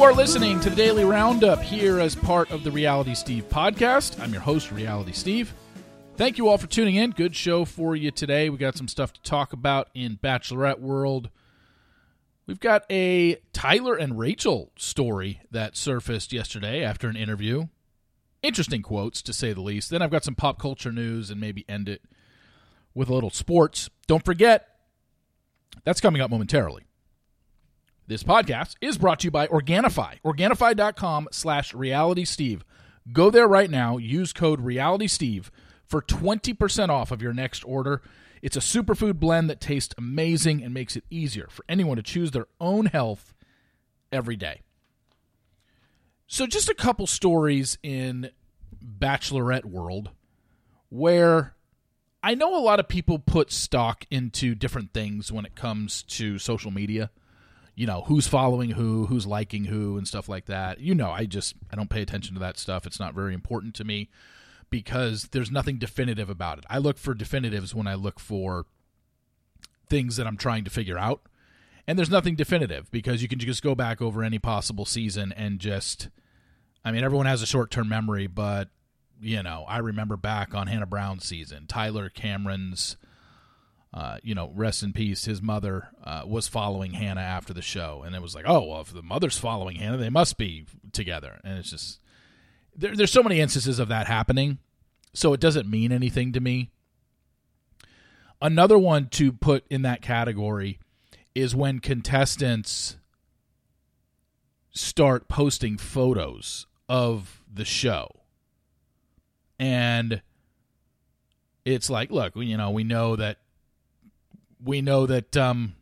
You are listening to the Daily Roundup here as part of the Reality Steve podcast. I'm your host, Reality Steve. Thank you all for tuning in. Good show for you today. We got some stuff to talk about in Bachelorette World. We've got a Tyler and Rachel story that surfaced yesterday after an interview. Interesting quotes, to say the least. Then I've got some pop culture news and maybe end it with a little sports. Don't forget, that's coming up momentarily. This podcast is brought to you by Organifi. Organifi.com slash realitysteve. Go there right now. Use code realitysteve for 20% off of your next order. It's a superfood blend that tastes amazing and makes it easier for anyone to choose their own health every day. So, just a couple stories in Bachelorette world where I know a lot of people put stock into different things when it comes to social media you know who's following who who's liking who and stuff like that. You know i just i don't pay attention to that stuff. It's not very important to me because there's nothing definitive about it. I look for definitives when i look for things that i'm trying to figure out. And there's nothing definitive because you can just go back over any possible season and just i mean everyone has a short-term memory but you know i remember back on hannah brown's season tyler cameron's uh, you know, rest in peace, his mother uh, was following Hannah after the show, and it was like, oh well, if the mother's following Hannah, they must be together, and it's just there, there's so many instances of that happening, so it doesn't mean anything to me. Another one to put in that category is when contestants start posting photos of the show, and it's like, look, you know, we know that we know that um,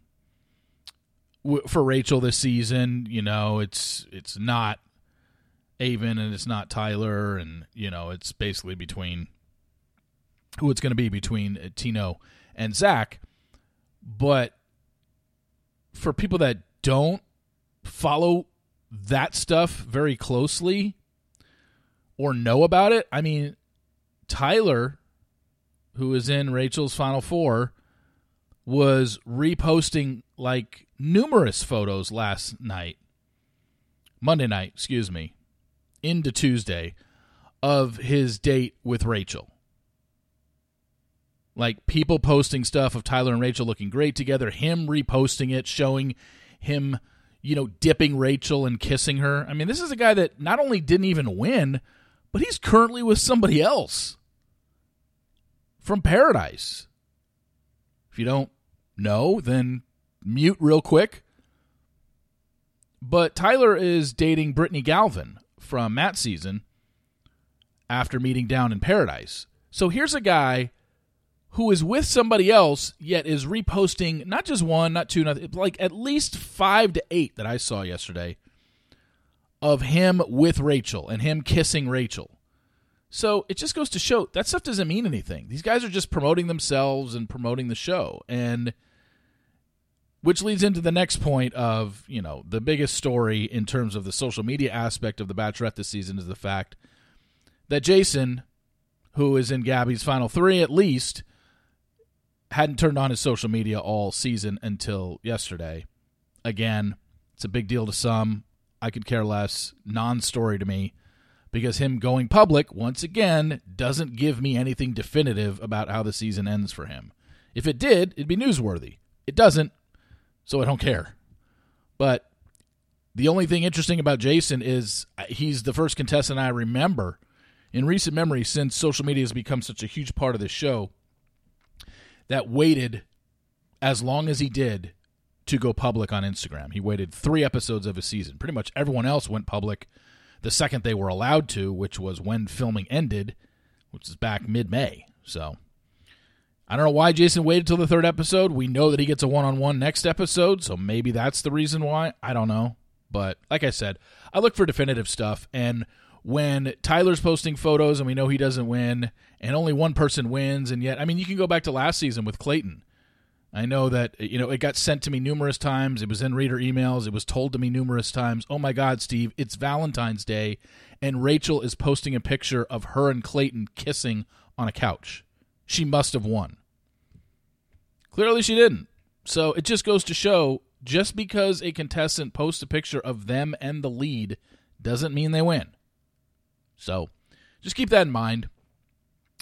w- for Rachel this season, you know, it's it's not Aven and it's not Tyler, and you know, it's basically between who it's going to be between uh, Tino and Zach. But for people that don't follow that stuff very closely or know about it, I mean, Tyler, who is in Rachel's Final Four, was reposting like numerous photos last night, Monday night, excuse me, into Tuesday of his date with Rachel. Like people posting stuff of Tyler and Rachel looking great together, him reposting it, showing him, you know, dipping Rachel and kissing her. I mean, this is a guy that not only didn't even win, but he's currently with somebody else from Paradise. If you don't no, then mute real quick. But Tyler is dating Brittany Galvin from Matt season after meeting down in Paradise. So here's a guy who is with somebody else, yet is reposting not just one, not two, not like at least five to eight that I saw yesterday of him with Rachel and him kissing Rachel. So it just goes to show that stuff doesn't mean anything. These guys are just promoting themselves and promoting the show. And which leads into the next point of, you know, the biggest story in terms of the social media aspect of The Bachelorette this season is the fact that Jason, who is in Gabby's final three at least, hadn't turned on his social media all season until yesterday. Again, it's a big deal to some. I could care less. Non story to me because him going public, once again, doesn't give me anything definitive about how the season ends for him. If it did, it'd be newsworthy. It doesn't so I don't care. But the only thing interesting about Jason is uh, he's the first contestant I remember in recent memory since social media has become such a huge part of this show that waited as long as he did to go public on Instagram. He waited three episodes of a season. Pretty much everyone else went public the second they were allowed to, which was when filming ended, which is back mid May. So I don't know why Jason waited till the third episode. We know that he gets a one on one next episode, so maybe that's the reason why. I don't know. But like I said, I look for definitive stuff. And when Tyler's posting photos and we know he doesn't win, and only one person wins, and yet, I mean, you can go back to last season with Clayton. I know that, you know, it got sent to me numerous times. It was in reader emails. It was told to me numerous times. Oh my God, Steve, it's Valentine's Day, and Rachel is posting a picture of her and Clayton kissing on a couch. She must have won. Clearly, she didn't. So it just goes to show just because a contestant posts a picture of them and the lead doesn't mean they win. So just keep that in mind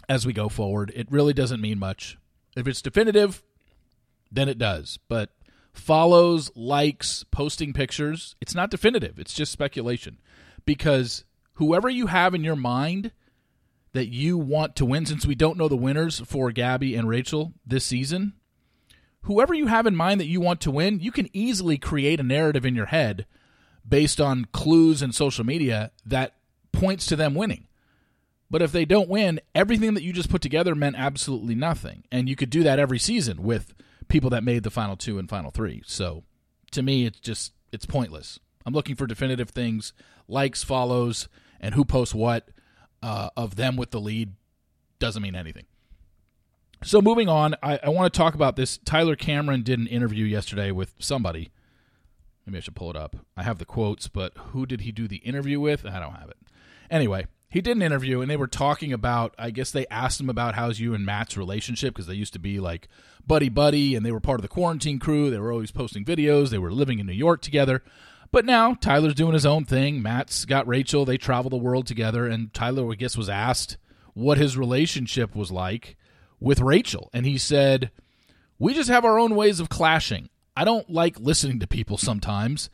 as we go forward. It really doesn't mean much. If it's definitive, then it does. But follows, likes, posting pictures, it's not definitive. It's just speculation. Because whoever you have in your mind that you want to win, since we don't know the winners for Gabby and Rachel this season, whoever you have in mind that you want to win, you can easily create a narrative in your head based on clues and social media that points to them winning. But if they don't win, everything that you just put together meant absolutely nothing. And you could do that every season with people that made the final two and final three. So to me, it's just it's pointless. I'm looking for definitive things, likes, follows, and who posts what uh, of them with the lead doesn't mean anything. So moving on, I, I want to talk about this. Tyler Cameron did an interview yesterday with somebody. Maybe I should pull it up. I have the quotes, but who did he do the interview with? I don't have it. Anyway, he did an interview and they were talking about i guess they asked him about how's you and matt's relationship because they used to be like buddy buddy and they were part of the quarantine crew they were always posting videos they were living in new york together but now tyler's doing his own thing matt's got rachel they travel the world together and tyler i guess was asked what his relationship was like with rachel and he said we just have our own ways of clashing i don't like listening to people sometimes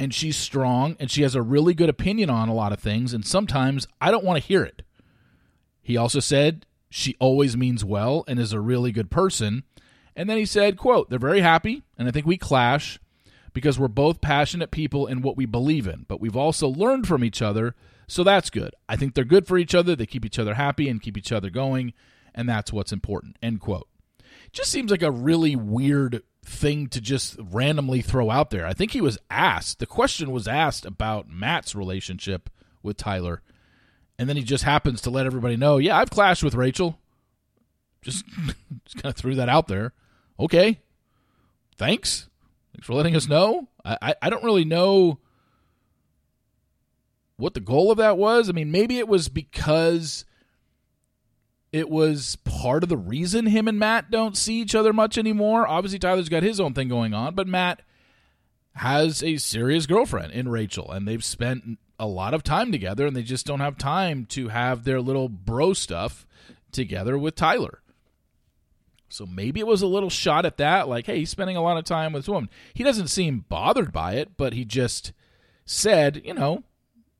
and she's strong and she has a really good opinion on a lot of things and sometimes I don't want to hear it. He also said she always means well and is a really good person. And then he said, quote, they're very happy and I think we clash because we're both passionate people in what we believe in, but we've also learned from each other, so that's good. I think they're good for each other, they keep each other happy and keep each other going, and that's what's important. End quote. Just seems like a really weird thing to just randomly throw out there. I think he was asked, the question was asked about Matt's relationship with Tyler. And then he just happens to let everybody know, yeah, I've clashed with Rachel. Just, just kind of threw that out there. Okay. Thanks. Thanks for letting us know. I, I, I don't really know what the goal of that was. I mean, maybe it was because it was part of the reason him and Matt don't see each other much anymore. Obviously, Tyler's got his own thing going on, but Matt has a serious girlfriend in Rachel, and they've spent a lot of time together, and they just don't have time to have their little bro stuff together with Tyler. So maybe it was a little shot at that, like, hey, he's spending a lot of time with this woman. He doesn't seem bothered by it, but he just said, you know,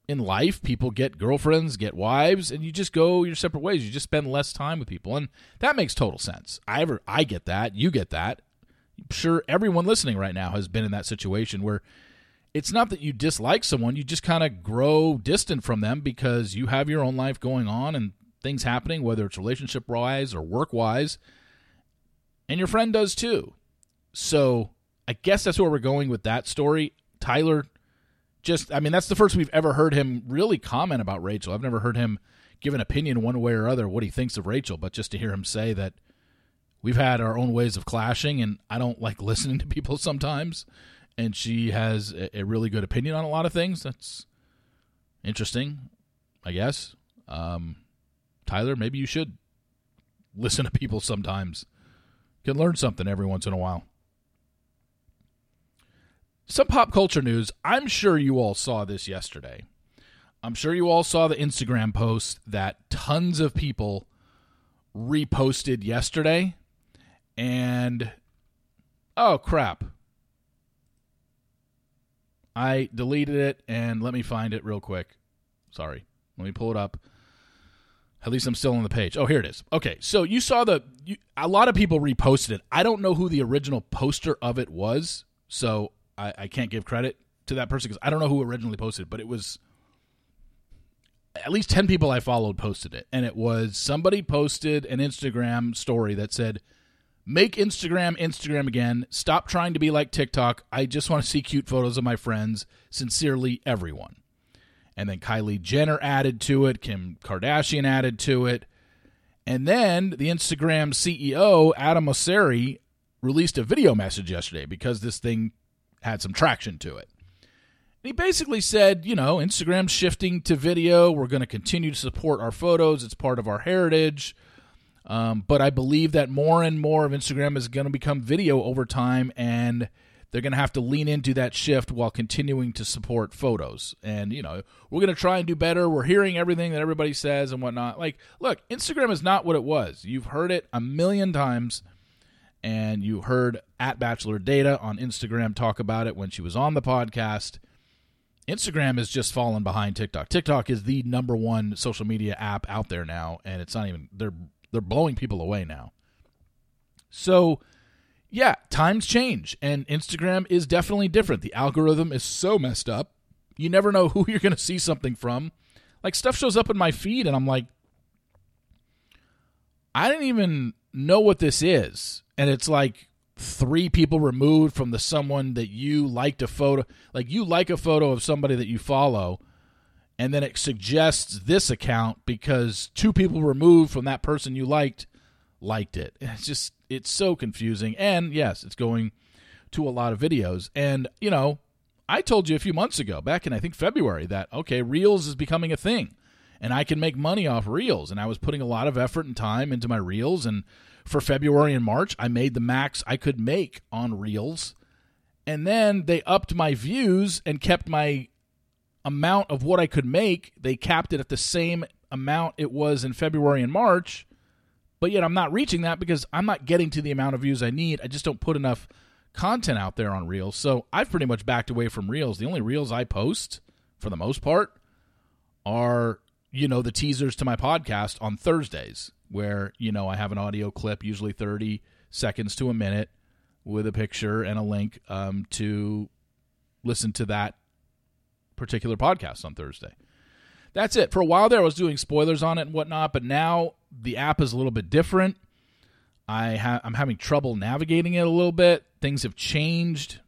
in life, people get girlfriends, get wives, and you just go your separate ways. You just spend less time with people, and that makes total sense. I ever, I get that. You get that. I'm sure everyone listening right now has been in that situation where it's not that you dislike someone, you just kind of grow distant from them because you have your own life going on and things happening, whether it's relationship wise or work wise, and your friend does too. So I guess that's where we're going with that story. Tyler just I mean that's the first we've ever heard him really comment about Rachel. I've never heard him give an opinion one way or other what he thinks of Rachel, but just to hear him say that we've had our own ways of clashing and I don't like listening to people sometimes and she has a, really good opinion on a lot of things. That's interesting, I guess. Um, Tyler, maybe you should listen to people sometimes. Can learn something every once in a while. Some pop culture news. I'm sure you all saw this yesterday. I'm sure you all saw the Instagram post that tons of people reposted yesterday. And oh, crap. I deleted it and let me find it real quick. Sorry. Let me pull it up. At least I'm still on the page. Oh, here it is. Okay, so you saw the. You, a lot of people reposted it. I don't know who the original poster of it was, so I, I can't give credit to that person because I don't know who originally posted, it, but it was at least 10 people I followed posted it. And it was somebody posted an Instagram story that said, Make Instagram Instagram again. Stop trying to be like TikTok. I just want to see cute photos of my friends. Sincerely, everyone. And then Kylie Jenner added to it, Kim Kardashian added to it. And then the Instagram CEO, Adam Mosseri, released a video message yesterday because this thing had some traction to it. And he basically said, you know, Instagram's shifting to video. We're going to continue to support our photos. It's part of our heritage. Um, but I believe that more and more of Instagram is going to become video over time, and they're going to have to lean into that shift while continuing to support photos. And, you know, we're going to try and do better. We're hearing everything that everybody says and whatnot. Like, look, Instagram is not what it was. You've heard it a million times. And you heard at Bachelor Data on Instagram talk about it when she was on the podcast. Instagram is just fallen behind TikTok. TikTok is the number one social media app out there now, and it's not even they're they're blowing people away now. So yeah, times change, and Instagram is definitely different. The algorithm is so messed up. You never know who you're going to see something from. Like stuff shows up in my feed, and I'm like, I didn't even know what this is, and it's like three people removed from the someone that you liked a photo. Like you like a photo of somebody that you follow, and then it suggests this account because two people removed from that person you liked liked it. It's just it's so confusing. And yes, it's going to a lot of videos. And you know, I told you a few months ago, back in I think February, that okay, Reels is becoming a thing, and I can make money off Reels. And I was putting a lot of effort and time into my Reels. And for February and March, I made the max I could make on Reels. And then they upped my views and kept my amount of what I could make. They capped it at the same amount it was in February and March but yet I'm not reaching that because I'm not getting to the amount of views I need. I just don't put enough content out there on Reels. So I've pretty much backed away from Reels. The only Reels I post, for the most part, are, you know, the teasers to my podcast on Thursdays, where, you know, I have an audio clip, usually 30 seconds to a minute, with a picture and a link um, to listen to that particular podcast on Thursday that's it. For a while there, I was doing spoilers on it and whatnot, but now the app is a little bit different. I ha- I'm having trouble navigating it a little bit. Things have changed,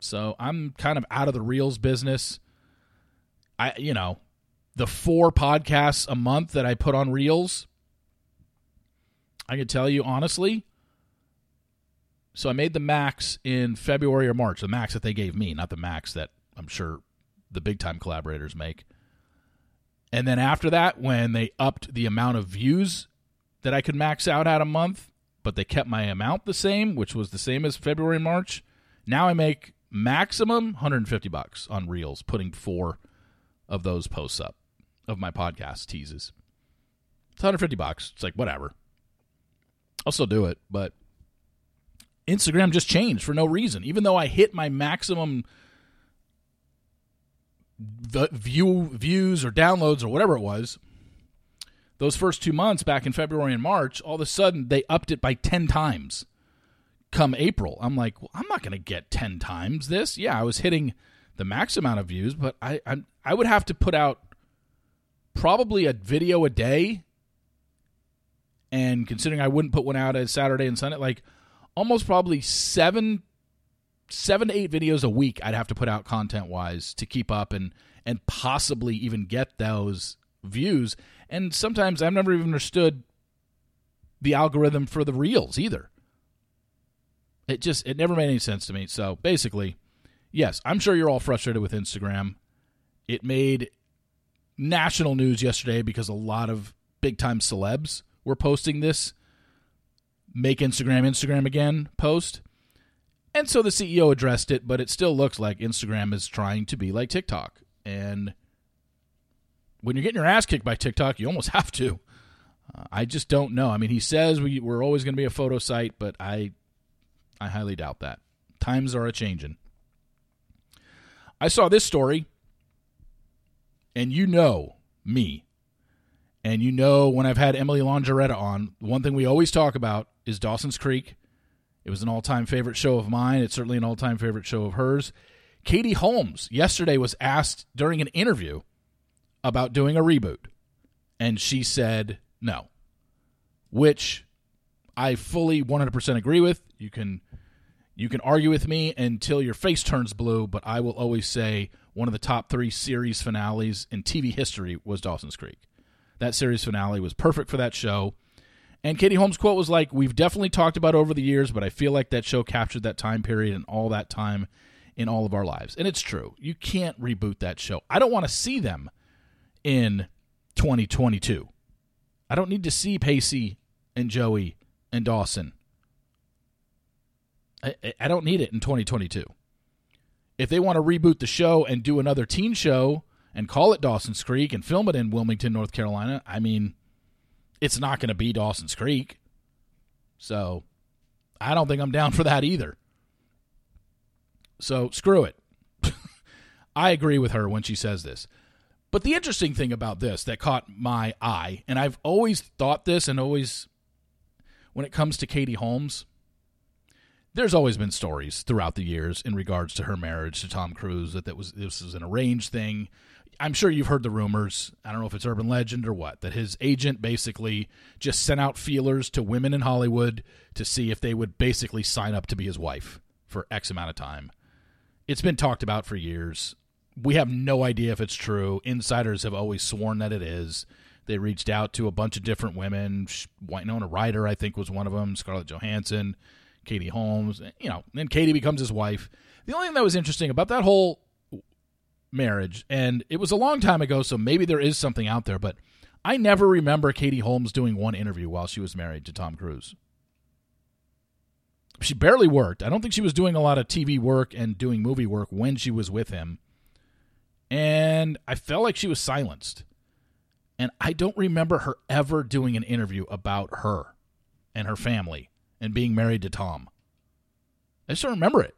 so I'm kind of out of the Reels business. I, you know, the four podcasts a month that I put on Reels, I can tell you honestly. So I made the max in February or March, the max that they gave me, not the max that I'm sure the big time collaborators make. And then after that, when they upped the amount of views that I could max out at a month, but they kept my amount the same, which was the same as February March, now I make maximum 150 bucks on Reels, putting four of those posts up of my podcast teases. It's 150 bucks. It's like whatever. I'll still do it, but Instagram just changed for no reason. Even though I hit my maximum view views or downloads or whatever it was those first two months back in february and march all of a sudden they upped it by 10 times come april. I'm like well, i'm not going to get 10 times this. Yeah i was hitting the max amount of views but I, I i would have to put out probably a video a day. And considering i wouldn't put one out at saturday and sunday like almost probably seven seven to eight videos a week I'd have to put out content wise to keep up and and possibly even get those views. And sometimes I've never even understood the algorithm for the reels either. It just it never made any sense to me. So basically, yes, I'm sure you're all frustrated with Instagram. It made national news yesterday because a lot of big time celebs were posting this make Instagram Instagram again post. And so the CEO addressed it, but it still looks like Instagram is trying to be like TikTok. And when you're getting your ass kicked by TikTok, you almost have to. Uh, I just don't know. I mean, he says we, we're always going to be a photo site, but I, I highly doubt that. Times are a changing. I saw this story, and you know me, and you know when I've had Emily Longeretta on, one thing we always talk about is Dawson's Creek it was an all time favorite show of mine. It's certainly an all time favorite show of hers. Katie Holmes yesterday was asked during an interview about doing a reboot, and she said no, which I fully 100% agree with. You can you can argue with me until your face turns blue, but I will always say one of the top 3 series finales in TV history was Dawson's Creek. That series finale was perfect for that show. And Katie Holmes' quote was like, We've definitely talked about over the years, but I feel like that show captured that time period and all that time in all of our lives. And it's true. You can't reboot that show. I don't want to see them in 2022. I don't need to see Pacey and Joey and Dawson. I, I don't need it in 2022. If they want to reboot the show and do another teen show and call it Dawson's Creek and film it in Wilmington, North Carolina, I mean, it's not going to be Dawson's Creek. So I don't think I'm down for that either. So screw it. I agree with her when she says this. But the interesting thing about this that caught my eye, and I've always thought this and always, when it comes to Katie Holmes, there's always been stories throughout the years in regards to her marriage to Tom Cruise that, that was this was an arranged thing. I'm sure you've heard the rumors. I don't know if it's urban legend or what that his agent basically just sent out feelers to women in Hollywood to see if they would basically sign up to be his wife for X amount of time. It's been talked about for years. We have no idea if it's true. Insiders have always sworn that it is. They reached out to a bunch of different women. Winona Ryder, I think, was one of them. Scarlett Johansson. Katie Holmes, you know, then Katie becomes his wife. The only thing that was interesting about that whole marriage, and it was a long time ago, so maybe there is something out there, but I never remember Katie Holmes doing one interview while she was married to Tom Cruise. She barely worked. I don't think she was doing a lot of TV work and doing movie work when she was with him. And I felt like she was silenced. And I don't remember her ever doing an interview about her and her family and being married to Tom. I just don't remember it.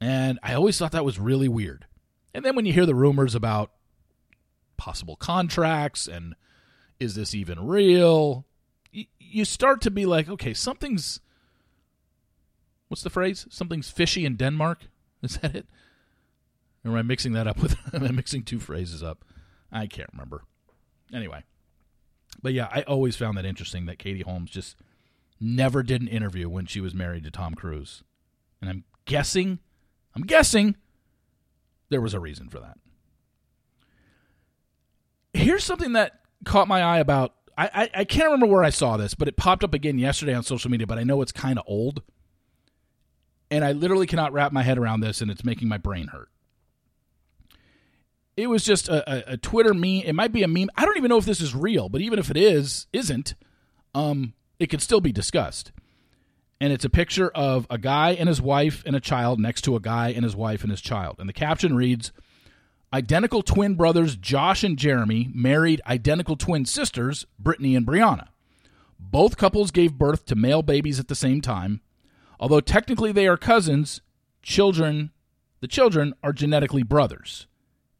And I always thought that was really weird. And then when you hear the rumors about possible contracts and is this even real, you start to be like, okay, something's. What's the phrase? Something's fishy in Denmark? Is that it? Or am I mixing that up with. am I mixing two phrases up? I can't remember. Anyway. But yeah, I always found that interesting that Katie Holmes just never did an interview when she was married to Tom Cruise. And I'm guessing, I'm guessing there was a reason for that. Here's something that caught my eye about I, I, I can't remember where I saw this, but it popped up again yesterday on social media, but I know it's kind of old. And I literally cannot wrap my head around this, and it's making my brain hurt. It was just a, a, a Twitter meme. It might be a meme. I don't even know if this is real, but even if it is, isn't, um, it could still be discussed. And it's a picture of a guy and his wife and a child next to a guy and his wife and his child. And the caption reads Identical twin brothers Josh and Jeremy married identical twin sisters, Brittany and Brianna. Both couples gave birth to male babies at the same time. Although technically they are cousins, children the children are genetically brothers.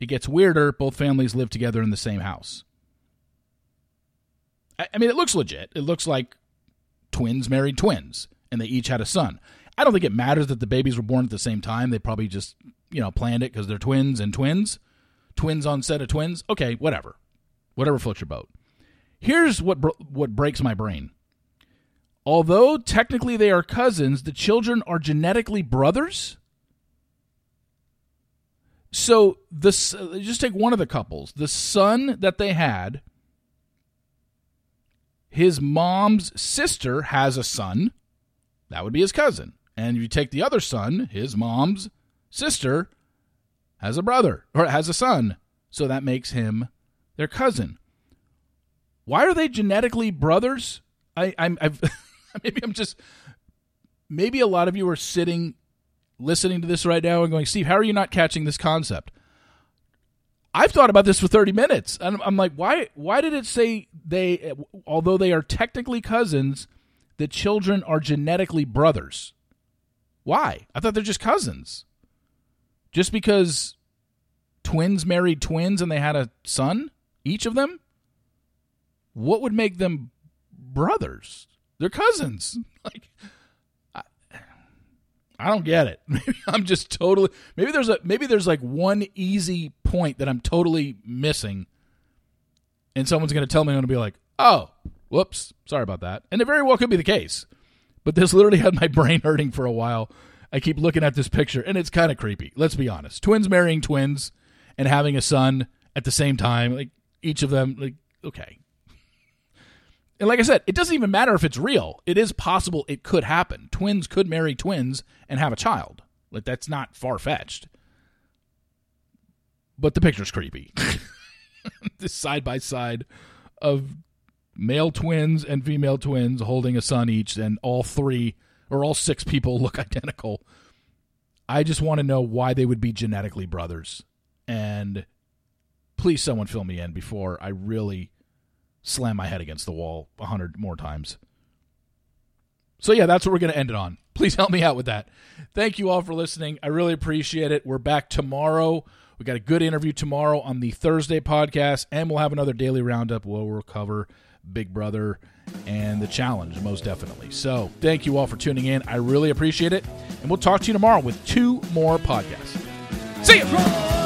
It gets weirder, both families live together in the same house. I mean, it looks legit. It looks like twins married twins and they each had a son. I don't think it matters that the babies were born at the same time. They probably just, you know, planned it because they're twins and twins. Twins on set of twins. Okay, whatever. Whatever floats your boat. Here's what what breaks my brain. Although technically they are cousins, the children are genetically brothers. So this just take one of the couples. The son that they had his mom's sister has a son. That would be his cousin. And you take the other son, his mom's sister has a brother or has a son. So that makes him their cousin. Why are they genetically brothers? I, I'm I've, maybe I'm just maybe a lot of you are sitting listening to this right now and going, Steve, how are you not catching this concept? I've thought about this for 30 minutes. And I'm like, why why did it say they although they are technically cousins, the children are genetically brothers? Why? I thought they're just cousins. Just because twins married twins and they had a son, each of them? What would make them brothers? They're cousins. Like I don't get it. Maybe I'm just totally maybe there's a maybe there's like one easy point that I'm totally missing. And someone's going to tell me I'm going to be like, "Oh, whoops, sorry about that." And it very well could be the case. But this literally had my brain hurting for a while. I keep looking at this picture and it's kind of creepy. Let's be honest. Twins marrying twins and having a son at the same time, like each of them like okay. And like I said, it doesn't even matter if it's real. It is possible it could happen. Twins could marry twins and have a child. Like that's not far fetched. But the picture's creepy. this side by side of male twins and female twins holding a son each, and all three or all six people look identical. I just want to know why they would be genetically brothers. And please, someone fill me in before I really slam my head against the wall a hundred more times. So, yeah, that's what we're going to end it on. Please help me out with that. Thank you all for listening. I really appreciate it. We're back tomorrow. We got a good interview tomorrow on the Thursday podcast, and we'll have another daily roundup where we'll cover Big Brother and the challenge, most definitely. So, thank you all for tuning in. I really appreciate it. And we'll talk to you tomorrow with two more podcasts. See you.